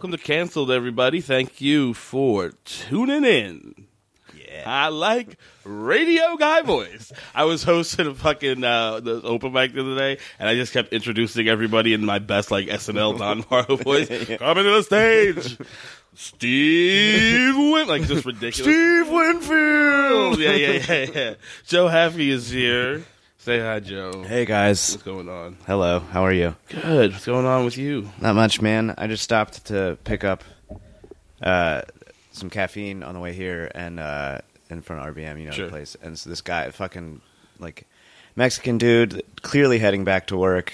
Welcome to Canceled, everybody. Thank you for tuning in. Yeah. I like radio guy voice. I was hosting a fucking uh, the open mic the other day, and I just kept introducing everybody in my best like SNL Don Morrow voice. Coming to the stage, Steve Win, like just ridiculous. Steve Winfield. yeah, yeah, yeah, yeah. Joe Haffey is here. Say hi, Joe. Hey guys. What's going on? Hello. How are you? Good. What's going on with you? Not much, man. I just stopped to pick up uh, some caffeine on the way here, and uh, in front of RBM, you know Sure. the place. And so this guy, fucking like Mexican dude, clearly heading back to work,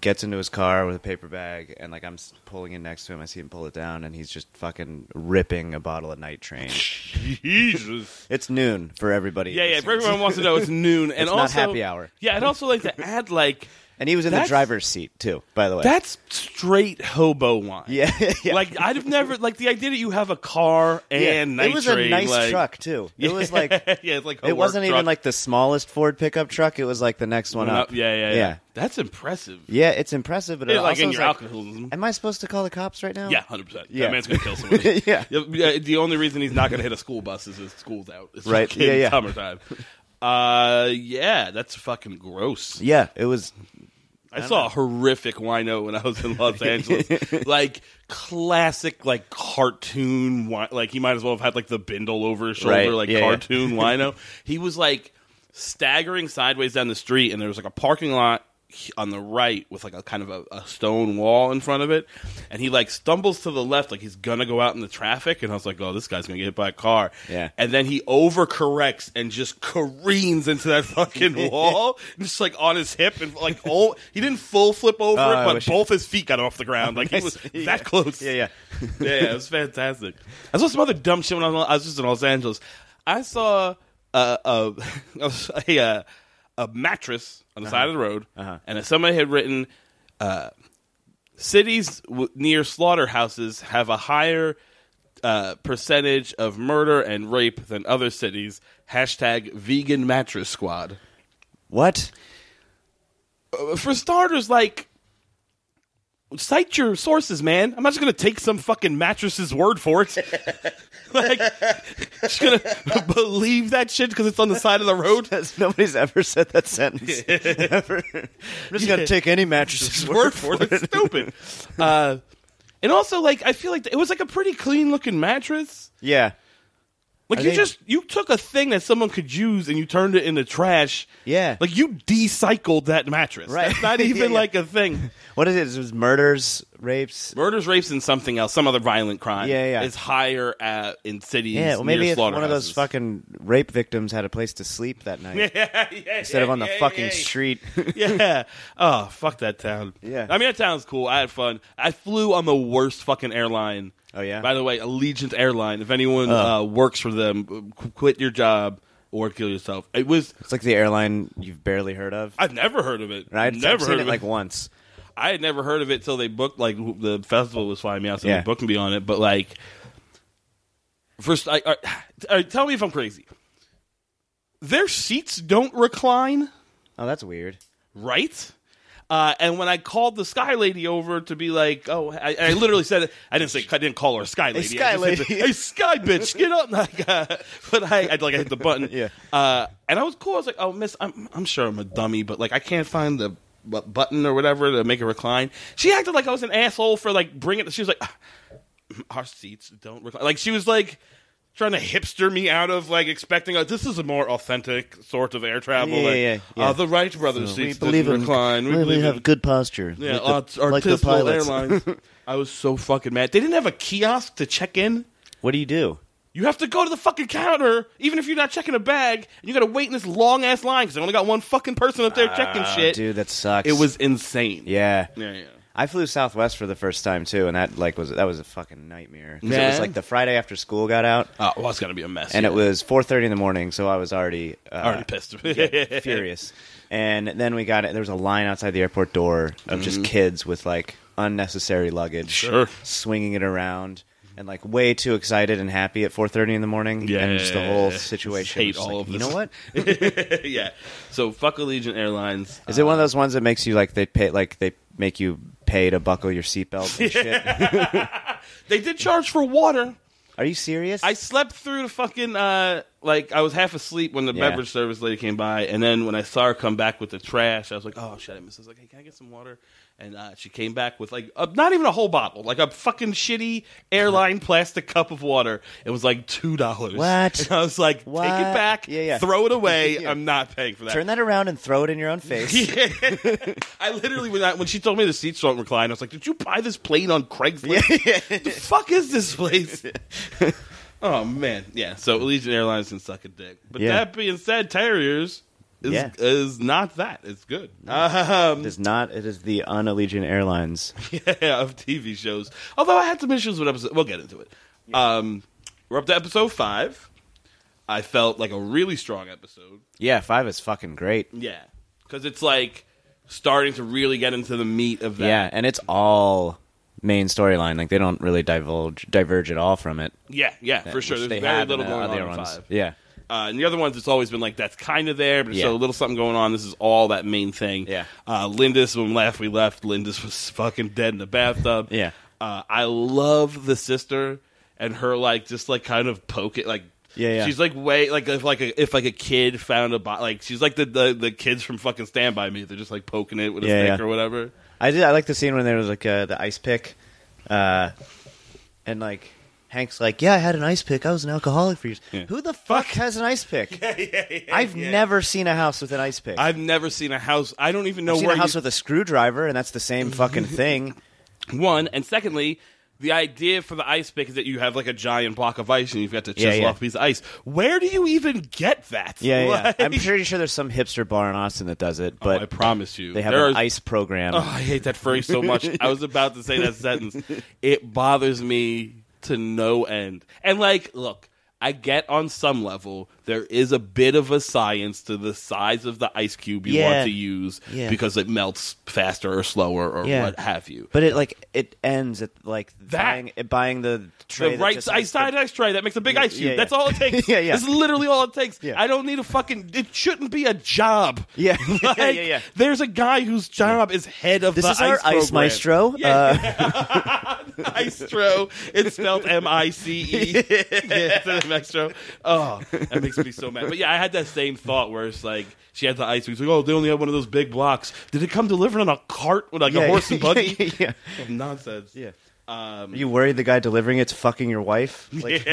gets into his car with a paper bag, and like I'm pulling in next to him. I see him pull it down, and he's just fucking ripping a bottle of Night Train. Jesus. it's noon for everybody. Yeah, yeah. listening. Everyone wants to know it's noon, and It's not also happy hour. Yeah, I'd also like to add like And he was in the That's- driver's seat too, by the way. that's straight hobo wine. yeah, yeah. Like I'd have never like the idea that you have a car Yeah. and night it was a nice like- truck too. It was like yeah, it's like a it wasn't even truck. like the smallest Ford pickup truck. It was like the next one up. Yeah, yeah, yeah, yeah. That's impressive. Yeah, it's impressive, but it Yeah, like also in is your like, alcoholism. Am I supposed to call the cops right now? Yeah, hundred percent. Yeah. That man's gonna kill somebody. Yeah. yeah. The only reason he's not gonna hit a school bus is if school's out. It's Right. fucking Yeah, yeah. Summertime. Uh, yeah, that's fucking gross. Yeah, it was. I saw a horrific wino when I was in Los Angeles. like classic, like cartoon. Like he might as well have had like the bindle over his shoulder, Right, like yeah, yeah. cartoon wino. He was like staggering sideways down the street, and there was like a parking lot on the right with like a kind of a, a stone wall in front of it and he like stumbles to the left like he's gonna go out in the traffic and i was like oh this guy's gonna get hit by a car Yeah. and then he overcorrects and just careens into that fucking wall, just like on his hip, and like oh, he didn't full flip over Oh, it, but both his feet got off the ground. Like he was Yeah. that close. Yeah, yeah. yeah, yeah, it was fantastic. I saw some other dumb shit when I was, I was just in Los Angeles. I saw uh, a a, a, a mattress on the side of the road, Uh-huh. and somebody had written, uh, "Cities w- near slaughterhouses have a higher." Uh, percentage of murder and rape than other cities. Hashtag vegan mattress squad. What? Uh, for starters, like, cite your sources, man. I'm not just gonna take some fucking mattress's word for it. like, just gonna believe that shit because it's on the side of the road. That's, nobody's ever said that sentence. Ever. I'm just gonna take any mattress's word for it. It's stupid. Uh, and also, like, I feel like it was like a pretty clean looking mattress. Yeah, Like I you think- just you took a thing that someone could use and you turned it into trash. Yeah. Like you decycled that mattress. Right. That's not Yeah, even yeah. like a thing. what is it? It was murders, rapes. Murders, rapes, and something else, some other violent crime. Yeah, yeah. is higher at, in cities. Yeah, well, maybe near if one of those slaughterhouses. fucking rape victims had a place to sleep that night yeah, yeah, instead of on the yeah, fucking yeah. street. yeah. Oh, fuck that town. Yeah. I mean, that town's cool. I had fun. I flew on the worst fucking airline. Oh, yeah? By the way, Allegiant Airline. If anyone Oh. uh, works for them, qu- quit your job or kill yourself. It was. it's like the airline you've barely heard of. I've never heard of it. Right? Never I've seen heard it of like once. I had never heard of it till they booked like the festival was flying me out, so Yeah. they booked me on it. But like, first, I, I, I- tell me if I'm crazy. Their seats don't recline, Oh, that's weird. right? Uh, and when I called the Sky Lady over to be like, oh, I, I literally said it. I didn't say I didn't call her a Sky Lady. Sky I said Lady. hey, Sky bitch, get up! Like, uh, but I, I like I hit the button. Yeah. Uh, and I was cool. I was like, oh, Miss, I'm, I'm sure I'm a dummy, but like I can't find the button or whatever to make it recline. She acted like I was an asshole for like bringing. She was like, "Ah, our seats don't recline. Like she was like. Trying to hipster me out of like expecting like, this is a more authentic sort of air travel. Yeah, like, yeah, yeah. Uh, the Wright brothers we seats believe didn't in recline. We we believe have in good posture. yeah, like the, like the pilots. airlines. I was so fucking mad. They didn't have a kiosk to check in. What do you do? You have to go to the fucking counter, even if you're not checking a bag, and you got to wait in this long ass line because they only got one fucking person up there checking Ah, shit. dude, that sucks. It was insane. Yeah. yeah, yeah. I flew Southwest for the first time too, and that like was that was a fucking nightmare. 'Cause It was like the Friday after school got out, Oh, well, it's gonna be a mess. and yeah. it was 4:30 in the morning, so I was already uh, already pissed. furious. And then we got it. There was a line outside the airport door of just kids with like unnecessary luggage, Mm-hmm. Sure. swinging it around, and like way too excited and happy at 4:30 in the morning. Yeah, and just the whole situation. hate was all like, of You know what? yeah. So fuck Allegiant Airlines. Is it one of those ones that makes you like they pay like they make you pay to buckle your seatbelt and shit? they did charge for water. Are you serious? I slept through the fucking uh like I was half asleep when the Yeah. beverage service lady came by, and then when I saw her come back with the trash, I was like, "Oh shit!" I missed. I was like, "Hey, can I get some water?" And uh, she came back with like a, not even a whole bottle, like a fucking shitty airline plastic cup of water. It was like two dollars. What? And I was like, "Take it back, Yeah, yeah. throw it away. Yeah. I'm not paying for that." Turn that around and throw it in your own face. I literally when I, when she told me the seats don't recline, I was like, "Did you buy this plane on Craigslist? Yeah. the fuck is this place?" oh man, yeah. So Allegiant Airlines can suck a dick. But Yeah. that being said, Terriers is Yeah. is not that. It's good. Um, It is not. It is the un-Allegiant Airlines. yeah, of TV shows. Although I had some issues with episode. We'll get into it. Um, we're up to episode five. I felt like a really strong episode. Yeah, five is fucking great. Yeah, because it's like starting to really get into the meat of that. Yeah, and it's all main storyline. Like they don't really divulge diverge at all from it. Yeah, yeah, for sure. There's they very little the going on other in ones. five. Yeah, Uh, and the other ones, it's always been like that's kind of there, but there's Yeah. still a little something going on. This is all that main thing. Yeah. Uh, Lindus, when we left, we left. Lindus was fucking dead in the bathtub. Yeah. Uh, I love the sister and her like just like kind of poke it like. Yeah, yeah. She's like way like if like a if like a kid found a bo- like she's like the, the the kids from fucking Stand by Me. They're just like poking it with a Yeah, stick yeah. or whatever. I did. I like the scene when there was like uh, the ice pick, uh, and like Hank's like, "Yeah, I had an ice pick. I was an alcoholic for years. Yeah. Who the fuck has an ice pick? yeah, yeah, I've never seen a house with an ice pick. I've never seen a house. I don't even know I've seen where a house you, with a screwdriver, and that's the same fucking thing. One and secondly, the idea for the ice pick is that you have like a giant block of ice and you've got to chisel off a piece of ice. Where do you even get that? Yeah, yeah. I'm pretty sure there's some hipster bar in Austin that does it, Oh, but I promise you, they have an are- ice program. Oh, I hate that phrase so much. I was about to say that sentence. It bothers me to no end. And like, look, I get on some level there is a bit of a science to the size of the ice cube you Yeah. want to use Yeah. because it melts faster or slower or Yeah. what have you. But it like it ends at like That- buying it, buying the tray. the right just side ice tray that makes a big ice cube. That's all it takes. Yeah, yeah. It's literally all it takes. I don't need a fucking. It shouldn't be a job. Yeah, Like, yeah, yeah. There's a guy whose job is head of This the is our ice ice maestro. Yeah, Uh, Maestro. It's spelled M I C E. Maestro. Oh, that makes me so mad. But yeah, I had that same thought where it's like she had the ice. He's like, oh, they only have one of those big blocks. Did it come delivered on a cart with like yeah, a horse and buggy? Yeah, yeah. Nonsense. yeah. Um, Are you worried the guy delivering it's fucking your wife? Like,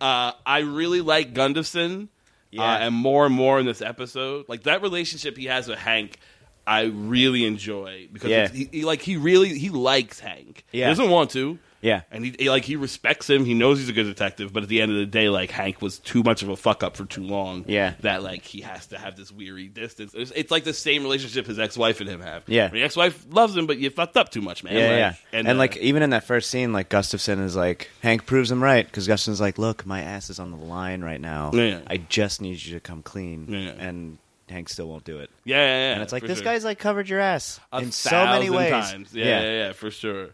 uh, I really like Gustafson, Yeah. uh, and more and more in this episode, like that relationship he has with Hank, I really enjoy because Yeah. he, he like he really he likes Hank. Yeah. He doesn't want to. Yeah. and he, he like he respects him. He knows he's a good detective, but at the end of the day, like Hank was too much of a fuck up for too long. Yeah. that like he has to have this weary distance. It's, it's like the same relationship his ex wife and him have. Yeah. the ex wife loves him, but you fucked up too much, man. yeah, Like, yeah. And, uh, like even in that first scene, like Gustafson is like Hank proves him right because Gustafson's like, "Look, my ass is on the line right now. Yeah, yeah. I just need you to come clean." Yeah. And Hank still won't do it. yeah, yeah, yeah, And it's like this sure. guy's like covered your ass a in so many ways. Times. Yeah, yeah, yeah, for sure.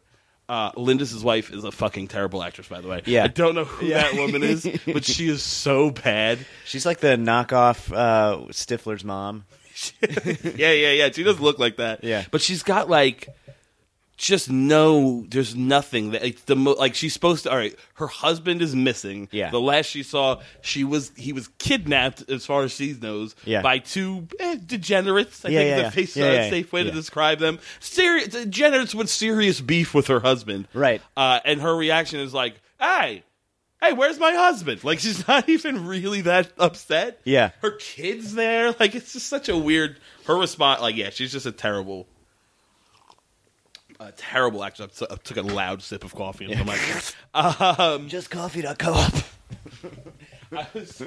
Uh, Lindus's wife is a fucking terrible actress, by the way. Yeah. I don't know who Yeah. that woman is, but she is so bad. She's like the knockoff uh, Stifler's mom. yeah, yeah, yeah. She does look like that. Yeah. but she's got like just no. There's nothing that it's the mo- like she's supposed to. All right, her husband is missing. Yeah. the last she saw, she was he was kidnapped, as far as she knows, Yeah. by two eh, degenerates. I Yeah, think yeah, a face, Yeah, uh, yeah, safe way to describe them. Serious degenerates with serious beef with her husband. Right. Uh, and her reaction is like, "Hey, hey, where's my husband?" Like she's not even really that upset. Yeah. her kids there. Like it's just such a weird. Her response, like, yeah, she's just a terrible, a terrible actress. I took a loud sip of coffee and I'm like, um, Just coffee.coop. I was-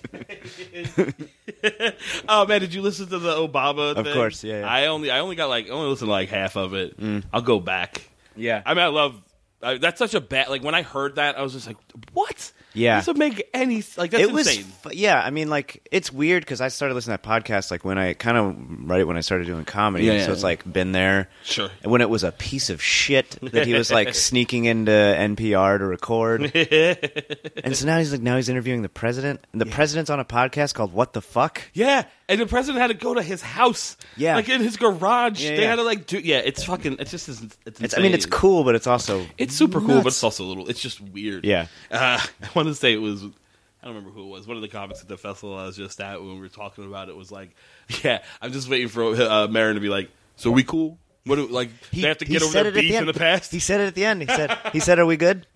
oh man, did you listen to the Obama? Of thing? course, yeah, yeah. I only, I only got like, I only listened to like half of it. I'll go back. Yeah. I mean, I love. I, that's such a bad. Like when I heard that, I was just like, "What? Yeah. It doesn't make any like that's it was insane. fu- yeah i mean like it's weird because i started listening to that podcast like when i kind of right when i started doing comedy Yeah, yeah, so it's yeah. like been there Sure. and when it was a piece of shit that he was like sneaking into npr to record and so now he's like now he's interviewing the president and the president's on a podcast called what the fuck Yeah, and the president had to go to his house. Yeah. like in his garage. Yeah, they yeah. had to like do. Yeah, it's fucking. It's just. It's. it's, it's, i mean it's cool but it's also It's super cool, but it's also a little. It's just weird. Yeah. Uh, I want to say it was. I don't remember who it was. One of the comics at the festival I was just at when we were talking about it was like, "Yeah, I'm just waiting for uh, Maron to be like, so we cool? What do, like He- they have to get over their beef the in the past? He said it at the end. He said, "He said, are we good?"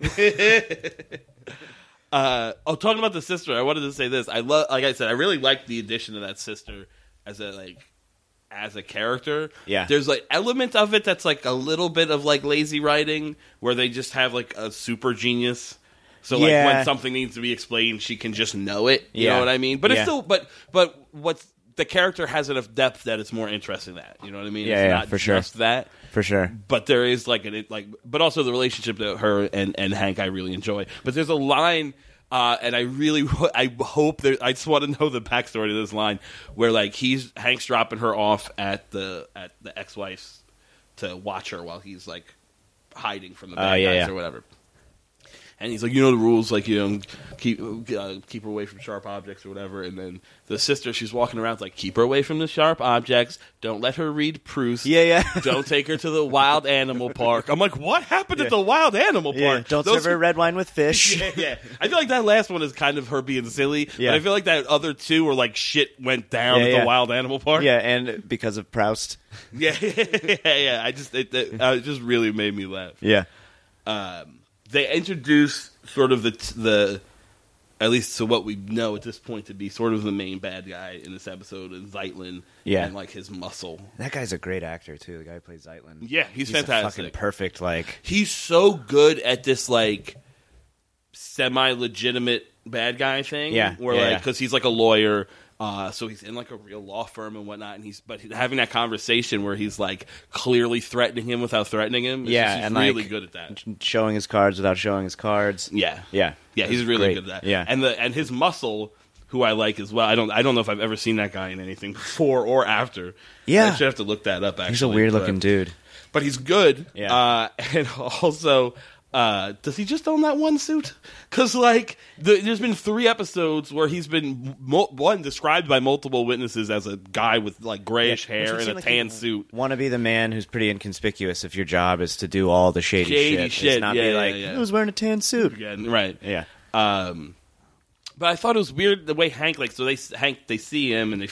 Uh, oh, talking about the sister, I wanted to say this. I love, like I said, I really like the addition of that sister as a like as a character. Yeah. there's like element of it that's like a little bit of like lazy writing, where they just have like a super genius. So like Yeah. when something needs to be explained, she can just know it. You Yeah. know what I mean? But it's still, but but what's the character has enough depth that it's more interesting. That you know what I mean? Yeah, it's yeah, not for sure. that For sure. but there is like an it, like but also the relationship that her and and Hank I really enjoy. But there's a line uh, and I really I hope there I just want to know the backstory to this line where like he's Hank's dropping her off at the at the ex-wife's to watch her while he's like hiding from the bad Oh, yeah, guys yeah. or whatever. And he's like, you know the rules, like you know, keep uh, keep her away from sharp objects or whatever. And then the sister, she's walking around like, keep her away from the sharp objects. Don't let her read Proust. Yeah, yeah. Don't take her to the wild animal park. I'm like, what happened at the wild animal Yeah. park? Don't Those- serve her red wine with fish. yeah, yeah. I feel like that last one is kind of her being silly. Yeah. But I feel like that other two were like shit went down Yeah, at yeah. the wild animal park. Yeah, and because of Proust. yeah, yeah, yeah. I just it, it, uh, it just really made me laugh. Yeah. Um, they introduce sort of the the at least to what we know at this point to be sort of the main bad guy in this episode is Zeitlin. Yeah. and like his muscle. That guy's a great actor too. The guy who plays Zeitlin. Yeah, he's, a fantastic. fucking perfect. Like, he's so good at this like semi legitimate bad guy thing. Yeah, where yeah, like yeah. because he's like a lawyer. Uh, so he's in like a real law firm and whatnot, and he's but having that conversation where he's like clearly threatening him without threatening him. it's Yeah, just- he's and, really like, good at that. showing his cards without showing his cards. Yeah, Yeah. yeah, he's really Great. good at that. Yeah. and the and his muscle, who I like as well. I don't I don't know if I've ever seen that guy in anything before or after. Yeah. I should have to look that up. Actually, He's a weird looking dude. but he's good. Yeah. Uh, and also, uh, does he just own that one suit? Because like, the, there's been three episodes where he's been mo- one described by multiple witnesses as a guy with like grayish hair and a tan suit. Want to be the man who's pretty inconspicuous if your job is to do all the shady, Shady shit. shit, It's not yeah, be yeah, like, yeah. who's wearing a tan suit? Again, right? Yeah. Um, but I thought it was weird the way Hank like so they Hank they see him and they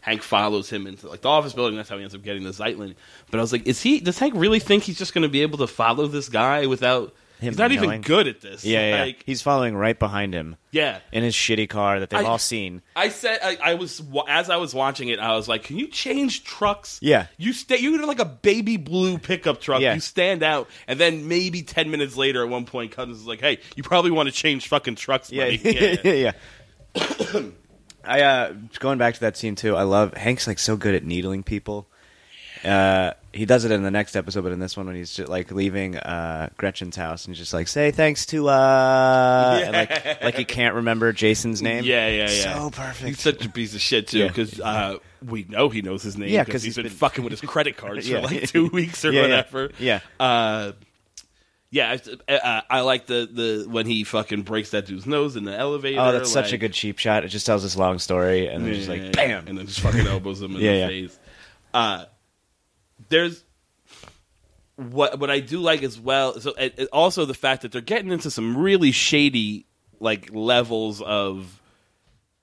Hank follows him into like the office building. That's how he ends up getting the Zeitlin. But I was like, is he? Does Hank really think he's just going to be able to follow this guy without? Him he's not even good at this. Yeah, yeah. Like, He's following right behind him yeah. in his shitty car that they've I- all seen. I said I, I was as I was watching it, I was like, "Can you change trucks? Yeah. you stay. You're like a baby blue pickup truck. Yeah. You stand out, and then maybe ten minutes later, at one point, Cousins is like, "Hey, you probably want to change fucking trucks, Yeah, buddy." yeah, yeah. I uh going back to that scene too. I love Hank's like so good at needling people. Uh, he does it in the next episode, but in this one, when he's just, like leaving uh, Gretchen's house and he's just like, "Say thanks to," uh, and, like like he can't remember Jason's name. Yeah, yeah, yeah. So perfect. He's such a piece of shit too, Yeah. because uh, we know he knows his name. Yeah, 'cause 'cause he's he's been, been- fucking with his credit cards Yeah. for like two weeks or Yeah, yeah. whatever. Yeah. Uh, yeah, I, uh, I like the, the when he fucking breaks that dude's nose in the elevator. oh, that's such a good cheap shot. It just tells this long story, and then Yeah, just like yeah, bam. and then just fucking elbows him in Yeah, the yeah. face. Uh, there's what what I do like as well. So it, it- also the fact that they're getting into some really shady like levels of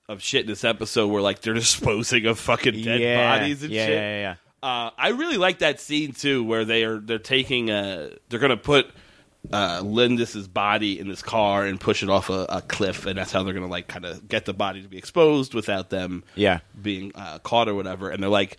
of shit in this episode where like they're disposing of fucking dead yeah, bodies and yeah, shit. yeah, yeah, yeah. Uh, I really like that scene too, where they are they're taking a they're gonna put uh, Lindus's body in this car and push it off a, a cliff, and that's how they're gonna like kind of get the body to be exposed without them Yeah. being uh, caught or whatever. And they're like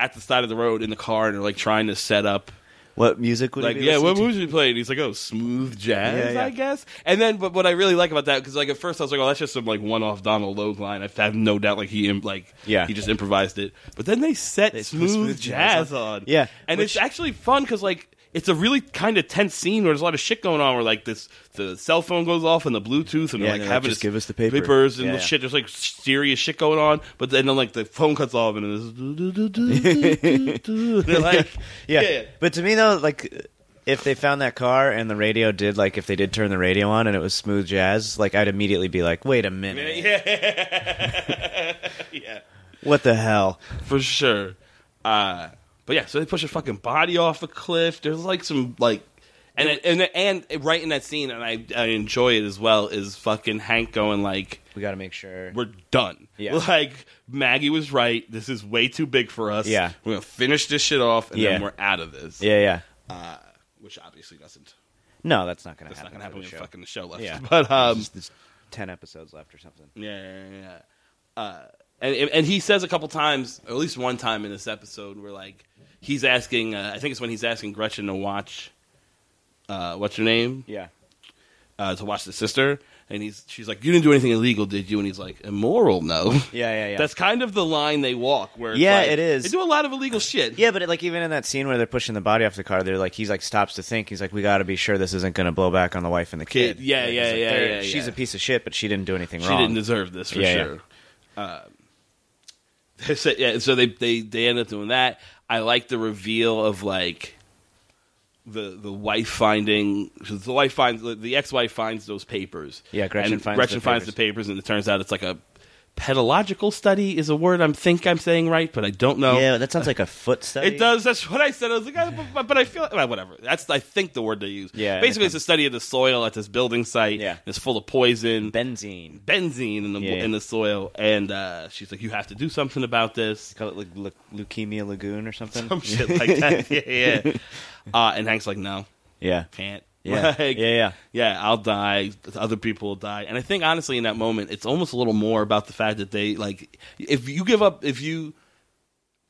at the side of the road in the car, and they're like trying to set up. What music would Like, be yeah, what listening movies we playing? He's like, oh, smooth jazz, Yeah, yeah. I guess. And then, but what I really like about that, because like at first I was like, oh, that's just some like one-off Donald Logue line. I have no doubt, like he like Yeah. he just improvised it. But then they set They smooth, smooth jazz jazz on, Yeah, and which- it's actually fun because like it's a really kind of tense scene where there's a lot of shit going on. Where like this, the cell phone goes off and the Bluetooth, and Yeah, they're like and they're like, having "Just give us the paper." papers and Yeah, the yeah. shit. There's like serious shit going on, but then like the phone cuts off and it's they're like, yeah. yeah. But to me though, like if they found that car and the radio did like if they did turn the radio on and it was smooth jazz, like I'd immediately be like, wait a minute, yeah, yeah. what the hell? for sure. Uh, but yeah, so they push a fucking body off a cliff. There's like some like, and and and right in that scene, and I I enjoy it as well. Is fucking Hank going like, We got to make sure. "We're done." Yeah. Like Maggie was right. This is way too big for us. Yeah. we're gonna finish this shit off, and Yeah. then we're out of this. Yeah, yeah. Uh, which obviously doesn't. No, that's not gonna That's happen. not gonna happen the show. fucking the show left. Yeah, but um, There's- there's ten episodes left or something. Yeah, yeah, yeah. Uh, and and he says a couple times, or at least one time in this episode, where like he's asking, uh, I think it's when he's asking Gretchen to watch, uh, what's her name, Yeah, uh, to watch the sister, and he's she's like, you didn't do anything illegal, did you? And he's like, immoral, no. yeah, yeah, yeah. That's kind of the line they walk. Where Yeah, like- it is. They do a lot of illegal shit. yeah, but it, like even in that scene where they're pushing the body off the car, they're like he's like stops to think. He's like, we got to be sure this isn't going to blow back on the wife and the kid. Kid, yeah, Like, yeah, like, yeah, they're- yeah, She's yeah. a piece of shit, but she didn't do anything she wrong. She didn't deserve this for Yeah, yeah. sure. So, yeah, so they they they end up doing that. I like the reveal of like the the wife finding the wife finds the ex wife finds those papers. Yeah, Gretchen and finds Gretchen the finds papers. the papers, and it turns out it's like a pedological study is a word I'm think I'm saying right, but I don't know. Yeah, that sounds like a foot study. It does. That's what I said. I was like, ah, but, but I feel well, whatever. That's I think the word they use. Yeah, basically, it it's a study of the soil at this building site. Yeah. it's full of poison Benzene. benzene in the Yeah. in the soil, and uh, she's like, "You have to do something about this." Call it like leu- leukemia lagoon or something. Some shit like that. Yeah, yeah. Uh, and Hank's like, "No, yeah, can't." Yeah, Like, yeah, yeah. yeah, I'll die. Other people will die, and I think honestly, in that moment, it's almost a little more about the fact that they like, if you give up, if you,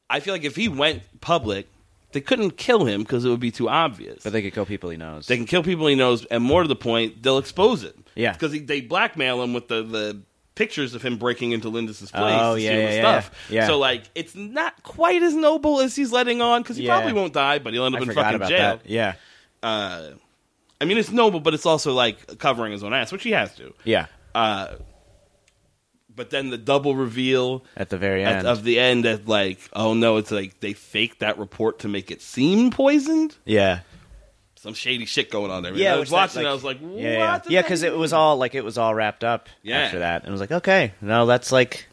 I feel like if he went public, they couldn't kill him because it would be too obvious. But they could kill people he knows. They can kill people he knows, and more to the point, they'll expose it. Yeah. because they blackmail him with the the pictures of him breaking into Lindus's place Oh, yeah, yeah, yeah. stuff. Yeah. So like, it's not quite as noble as he's letting on because he probably won't die, but he'll end up I in fucking jail. that. Yeah, Uh, I mean, it's noble, but it's also like covering his own ass, which he has to. yeah. Uh, but then the double reveal At the very at, end. of the end, that like, oh no, it's like they faked that report to make it seem poisoned. yeah. Some shady shit going on there. Yeah, I was watching. it, I was like, what? Yeah, yeah, does yeah, because it was all like it was all wrapped up Yeah. after that, and it was like, okay, no, that's like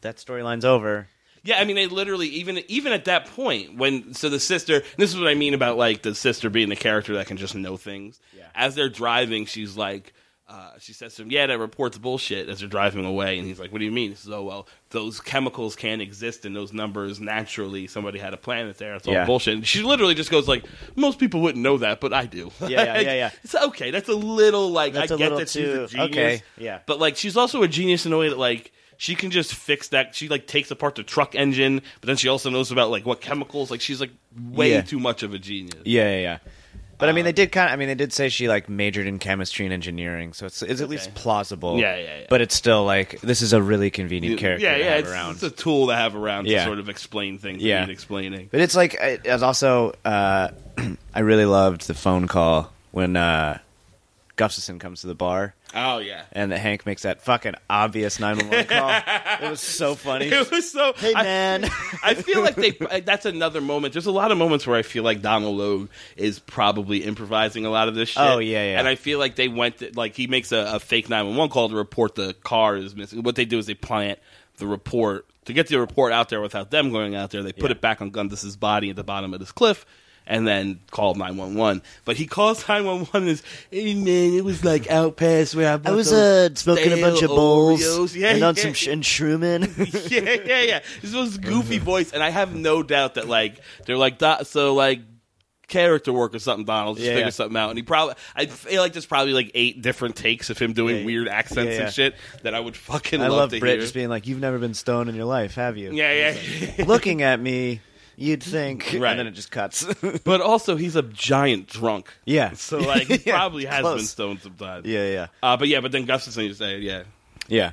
that storyline's over. Yeah, I mean, they literally even even at that point when so the sister. This is what I mean about like the sister being the character that can just know things. Yeah. As they're driving, she's like, uh, she says to him, "Yeah, that report's bullshit." As they're driving away, and he's like, "What do you mean?" He says, "Oh well, those chemicals can't exist in those numbers naturally. Somebody had a planet there. It's all Yeah. bullshit." And she literally just goes like, "Most people wouldn't know that, but I do." Yeah, yeah, yeah, yeah. It's okay. That's a little like That's I get that she's too- a genius. okay, yeah. But like she's also a genius in a way that like she can just fix that. She like takes apart the truck engine, but then she also knows about like what chemicals. Like she's like way Yeah. too much of a genius. Yeah, yeah, yeah. But I mean, they did kind of. I mean, they did say she like majored in chemistry and engineering, so it's it's at least plausible. Yeah, yeah, yeah. But it's still like this is a really convenient character yeah, to yeah. have It's, around. it's a tool to have around to sort of explain things. Yeah. need explaining. But it's like it it was also. Uh, I really loved the phone call when uh, Gustafson comes to the bar Oh yeah. and that Hank makes that fucking obvious nine one one call. It was so funny. It was so. Hey I- man. I feel like they. That's another moment. There's a lot of moments where I feel like Donald Logue is probably improvising a lot of this oh, shit. Oh, yeah, yeah. And I feel like they went to, like he makes a, a fake 911 call to report the car is missing. What they do is they plant the report to get the report out there without them going out there. They put Yeah. it back on Gundus's body at the bottom of this cliff. And then called 911. But he calls 911 as, hey man, it was like out past where I I was uh, smoking a bunch of bowls Oreos. Yeah, and on yeah. some sh- and Shroomin. yeah, yeah, yeah. This was goofy voice, and I have no doubt that like they're like so like character work or something. Donald just Yeah, figure yeah. something out, and he probably I feel like there's probably like eight different takes of him doing Yeah, weird accents and shit that I would fucking I love, love to Britt hear. just being like, "You've never been stoned in your life, have you?" yeah, yeah. Looking at me, you'd think, Right. and then it just cuts. but also he's a giant drunk. yeah. So like he Yeah, probably has close. been stoned sometimes. Yeah, yeah, Uh, but yeah, but then Gustafson you say, yeah. yeah.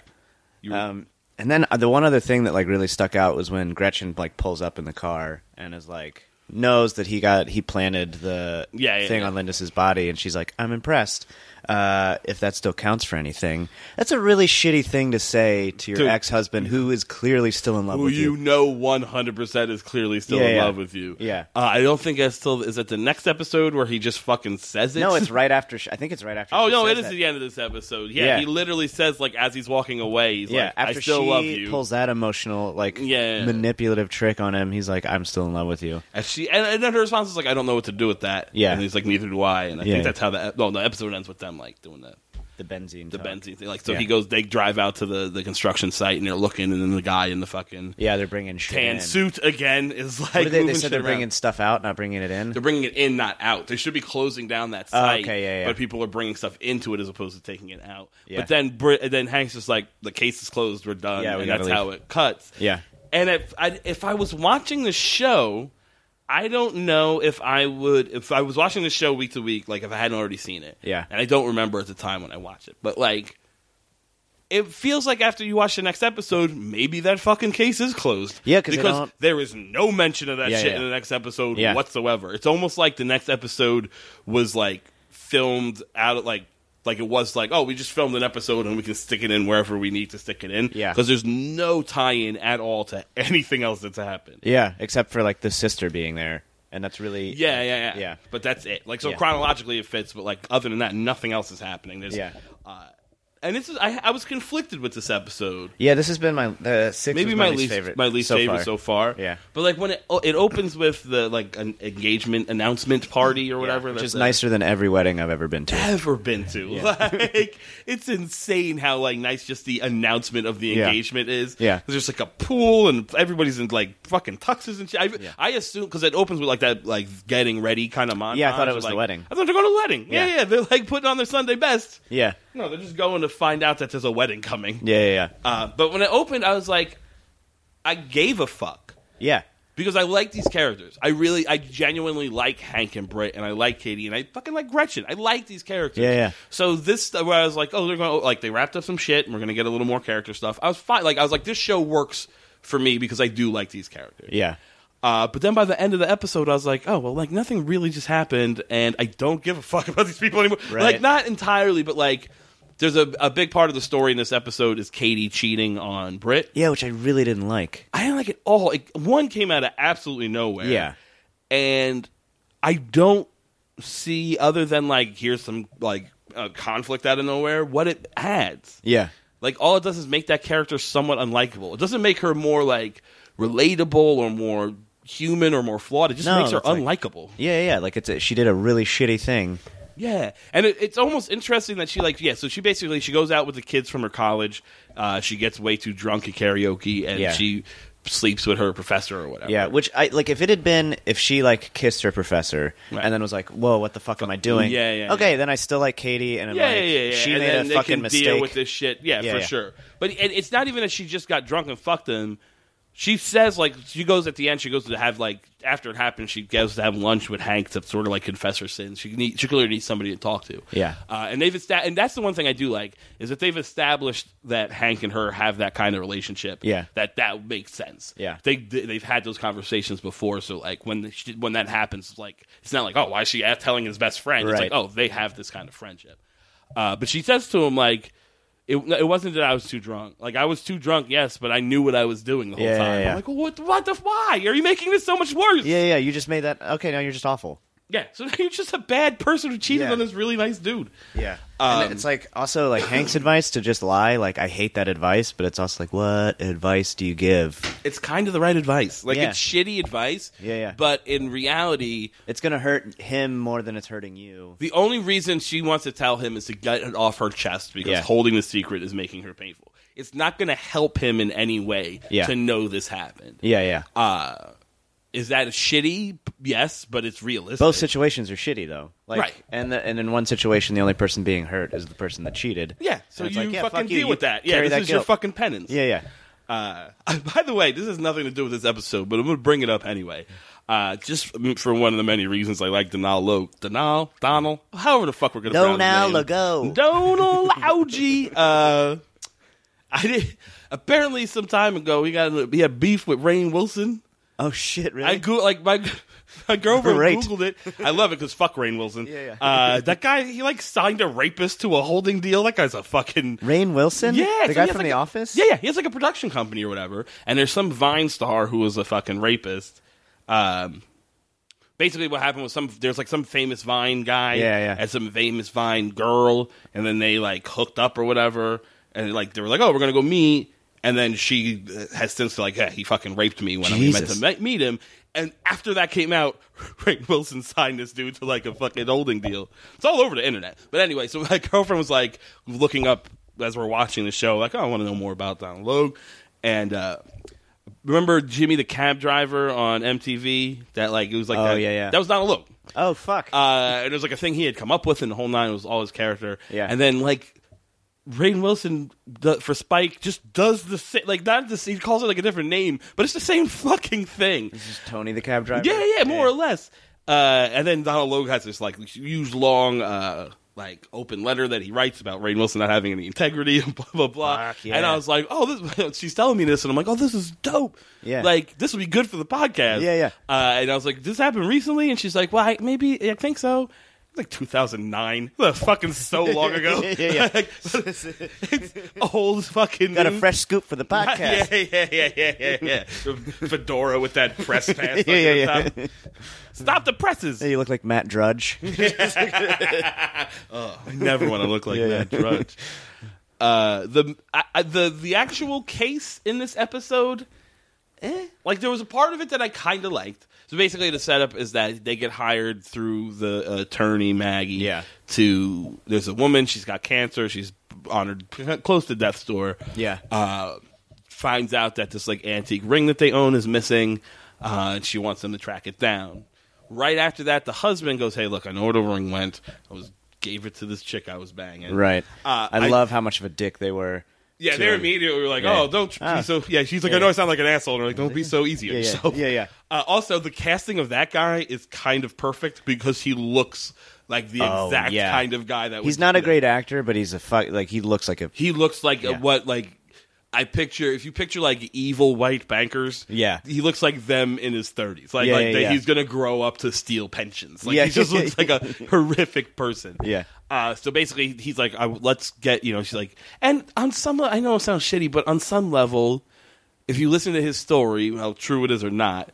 You, Um, and then uh, the one other thing that like really stuck out was when Gretchen like pulls up in the car and is like, knows that he got he planted the Yeah, yeah, thing yeah. on Lindus's body, and she's like, "I'm impressed." Uh, if that still counts for anything, that's a really shitty thing to say to your ex husband who is clearly still in love Who with you you. know 100% is clearly still Yeah, in yeah. love with you. Yeah. Uh, I don't think it's still. Is it the next episode where he just fucking says it? No, it's right after. She, I think it's right after. Oh she no, says it is that. the end of this episode. Yeah, Yeah. he literally says like as he's walking away, he's Yeah, like, after "I still she love you." pulls that emotional, like, Yeah. manipulative trick on him, he's like, "I'm still in love with you." And she and, and then her response is like, "I don't know what to do with that." Yeah. and he's like, "Neither do I." And I Yeah. think that's how the no the episode ends with them like doing that. The benzene. the talk. benzene thing. Like, so Yeah. he goes, they drive out to the, the construction site and they're looking, and then the guy in the fucking Yeah, they're bringing shit tan in. suit again is like, they, they said they're around. bringing stuff out, not bringing it in. They're bringing it in, not out. They should be closing down that Oh, site. okay, yeah, yeah. But people are bringing stuff into it as opposed to taking it out. Yeah. But then, then Hank's just like, the case is closed, we're done, Yeah, we and that's leave. how it cuts. Yeah. And if I, if I was watching the show, I don't know if I would if I was watching the show week to week, like if I hadn't already seen it. Yeah. And I don't remember at the time when I watched it. But like it feels like after you watch the next episode, maybe that fucking case is closed. Yeah, 'cause because there is no mention of that Yeah, shit yeah. in the next episode Yeah. whatsoever. It's almost like the next episode was like filmed out of like like it was like oh we just filmed an episode and we can stick it in wherever we need to stick it in Yeah. because there's no tie-in at all to anything else that's happened Yeah, except for like the sister being there, and that's really yeah yeah yeah yeah. but that's it like so Yeah. chronologically it fits but like other than that nothing else is happening there's Yeah. uh, and this is I, I was conflicted with this episode Yeah, this has been my the six. maybe my, my, least favorite. my least so favorite far. so far. Yeah. but like when it oh, it opens with the like an engagement announcement party or Yeah, whatever, which that's is nicer than every wedding I've ever been to. ever been to. Like it's insane how like nice just the announcement of the Yeah. engagement is. Yeah. there's just like a pool and everybody's in like fucking tuxes and shit. I, Yeah. I assume because it opens with like that like getting ready kind of montage. Yeah, I thought it was like, the wedding. I thought they're going to the wedding. Yeah. Yeah. yeah, they're like putting on their Sunday best. Yeah, No, they're just going to find out that there's a wedding coming. yeah, yeah, yeah. Uh, but when it opened, I was like, I gave a fuck yeah. because I like these characters. I really, I genuinely like Hank and Britt, and I like Katie, and I fucking like Gretchen. I like these characters. Yeah, yeah. So this, where I was like, oh, they're going, to like they wrapped up some shit, and we're gonna get a little more character stuff. I was fine. Like I was like, this show works for me because I do like these characters. Yeah. Uh, but then by the end of the episode, I was like, oh well, like nothing really just happened, and I don't give a fuck about these people anymore. Right. Like not entirely, but like. There's a, a big part of the story in this episode is Katie cheating on Britt. Yeah, which I really didn't like. I didn't like it all. It, one came out of absolutely nowhere. Yeah. and I don't see other than like here's some like uh, conflict out of nowhere what it adds. Yeah. Like all it does is make that character somewhat unlikable. It doesn't make her more like relatable or more human or more flawed. It just No, makes her it's like- unlikable. Yeah, yeah. Like it's a, she did a really shitty thing. Yeah, and it, it's almost interesting that she like yeah. So she basically she goes out with the kids from her college. Uh, she gets way too drunk at karaoke, and Yeah. she sleeps with her professor or whatever. Yeah, which I like. If it had been if she like kissed her professor Right. and then was like, "Whoa, what the fuck am I doing?" Yeah, yeah, Okay, then I still like Katie, and I'm yeah, like, yeah, yeah, yeah. she and made then a they fucking can mistake. deal with this shit. Yeah, Yeah, for yeah. sure. But it, it's not even that she just got drunk and fucked him. She says like she goes at the end. She goes to have like after it happens. She goes to have lunch with Hank to sort of like confess her sins. She need, she clearly needs somebody to talk to. Yeah. uh, and they've esta- and that's the one thing I do like is that they've established that Hank and her have that kind of relationship. Yeah. that that makes sense. Yeah. they they've had those conversations before. So like when she, when that happens, like it's not like oh why is she telling his best friend? It's like oh they have this kind of friendship. Uh, but she says to him like, it, it wasn't that I was too drunk. Like I was too drunk, yes, but I knew what I was doing the whole Yeah, time. yeah, yeah. I'm like, well, what? What the? Why are you making this so much worse? Yeah, yeah. You just made that. Okay, now you're just awful. Yeah, So you're just a bad person who cheated Yeah. on this really nice dude. Yeah. Um, and it's like also like Hank's advice to just lie. Like I hate that advice, but it's also like, what advice do you give? It's kind of the right advice. Like Yeah. it's shitty advice. Yeah, yeah. But in reality, It's gonna hurt him more than it's hurting you. the only reason she wants to tell him is to get it off her chest because Yeah. holding the secret is making her painful. It's not going to help him in any way Yeah. to know this happened. Yeah, yeah. Uh, is that shitty? Yes, but it's realistic. Both situations are shitty though. Like, Right. And the, and in one situation, the only person being hurt is the person that cheated. Yeah, so you like, yeah, fucking fuck you, deal you with that. Yeah, this that is your fucking penance. Yeah, yeah. Uh, by the way, this has nothing to do with this episode, but I'm going to bring it up anyway. Uh, just for one of the many reasons I like Donal Logue. Donal? Donald? However the fuck we're going to pronounce Donal his name. Donal Laugy. Uh, I did, apparently some time ago he got he had beef with Rainn Wilson. Oh shit! Really? I go like my My girlfriend Great. googled it. I love it because fuck Rainn Wilson. Yeah, yeah. Uh, that guy, he like signed a rapist to a holding deal. That guy's a fucking Rainn Wilson? yeah, the so guy from like The a- Office. Yeah, yeah, he has like a production company or whatever. And there's some Vine star who was a fucking rapist. Um, basically, what happened was some there's like some famous Vine guy, Yeah, yeah. and some famous Vine girl, and then they like hooked up or whatever, and like they were like, oh, we're gonna go meet. And then she uh, has since like, yeah, he fucking raped me when we meant to me- meet him. And after that came out, Rainn Wilson signed this dude to like a fucking holding deal. It's all over the internet. But anyway, so my girlfriend was like looking up as we're watching the show, like, oh, I want to know more about Donald Logue. And uh, remember Jimmy the cab driver on MTV? That like it was like Oh, that, yeah, yeah. That was Donald Logue. Oh fuck. Uh, and it was like a thing he had come up with, and the whole nine was all his character. Yeah. And then like Rainn Wilson for Spike just does the same. Like not the he calls it like a different name, but it's the same fucking thing. this is Tony the cab driver. Yeah, yeah, more or less. Uh, and then Donald Logue has this like huge long uh, like open letter that he writes about Rainn Wilson not having any integrity and blah blah blah. Fuck, yeah. And I was like, oh, this, she's telling me this, and I'm like, oh, this is dope. Yeah. like this would be good for the podcast. Yeah, yeah. Uh, and I was like, this happened recently, and she's like, well, I, maybe I think so. Like 2009, That's fucking so long ago. Yeah, yeah. Like, it's old fucking. Got a fresh scoop for the podcast. Yeah, yeah, yeah, yeah, yeah, yeah. Fedora with that press pass. Yeah, yeah, yeah. Stop the presses. Hey, you look like Matt Drudge. I never want to look like Yeah, Matt yeah. Drudge. Uh, the I- the the actual case in this episode, eh. Like there was a part of it that I kind of liked. So basically, the setup is that they get hired through the attorney Maggie. Yeah. To there's a woman. She's got cancer. She's on her close to death's door. Yeah. Uh, finds out that this like antique ring that they own is missing, uh, and she wants them to track it down. Right after that, the husband goes, "Hey, look, I know where the ring went. I was gave it to this chick I was banging." right. Uh, I, I- love how much of a dick they were. Yeah, they're him. immediately like, Yeah. "Oh, don't Ah. be so." Yeah, she's like. "I know I sound like an asshole." And they're like, "Don't be so easy on Yeah, yeah. yourself." Yeah, yeah. Uh, also, the casting of that guy is kind of perfect because he looks like the Oh, exact yeah. kind of guy that He's would not do a that. great actor, but he's a fuck. Like he looks like a. He looks like a, Yeah. what like I picture. If you picture like evil white bankers, Yeah. he looks like them in his thirties. Like Yeah, like yeah, that yeah. he's gonna grow up to steal pensions. Like Yeah, he just looks like a horrific person. Yeah. Uh, so basically, he's like, I, "Let's get you know." She's like, and on some, I know it sounds shitty, but on some level, if you listen to his story, how true it is or not,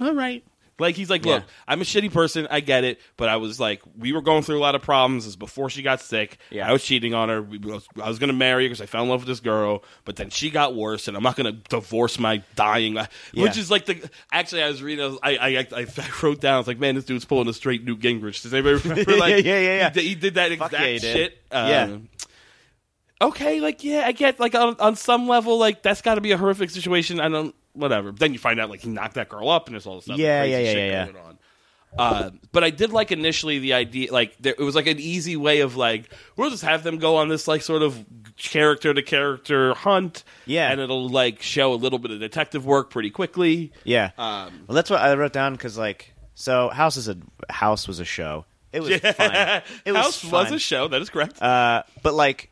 all right. Like he's like, look, Yeah. I'm a shitty person. I get it, but I was like, we were going through a lot of problems. This before she got sick. Yeah. I was cheating on her. We, I was, I was going to marry her because I fell in love with this girl, but then she got worse, and I'm not going to divorce my dying. Which Yeah. is like the. Actually, I was reading. I, was, I, I, I, wrote down. It's like, man, this dude's pulling a straight Newt Gingrich. Does anybody remember? Like, Yeah, yeah, yeah. He did, he did that exact yeah, shit. Yeah. Um, okay, like yeah, I get like on, on some level, like that's got to be a horrific situation. I don't, whatever. Then you find out like he knocked that girl up, and there's all this stuff. Yeah, yeah, yeah, yeah, yeah. Uh, but I did like initially the idea, like there, it was like an easy way of like we'll just have them go on this like sort of character to character hunt, Yeah. and it'll like show a little bit of detective work pretty quickly. Yeah. Um, well, that's what I wrote down because like, so House is a House was a show. It was fun. It was House was a show. That is correct. Uh, but like,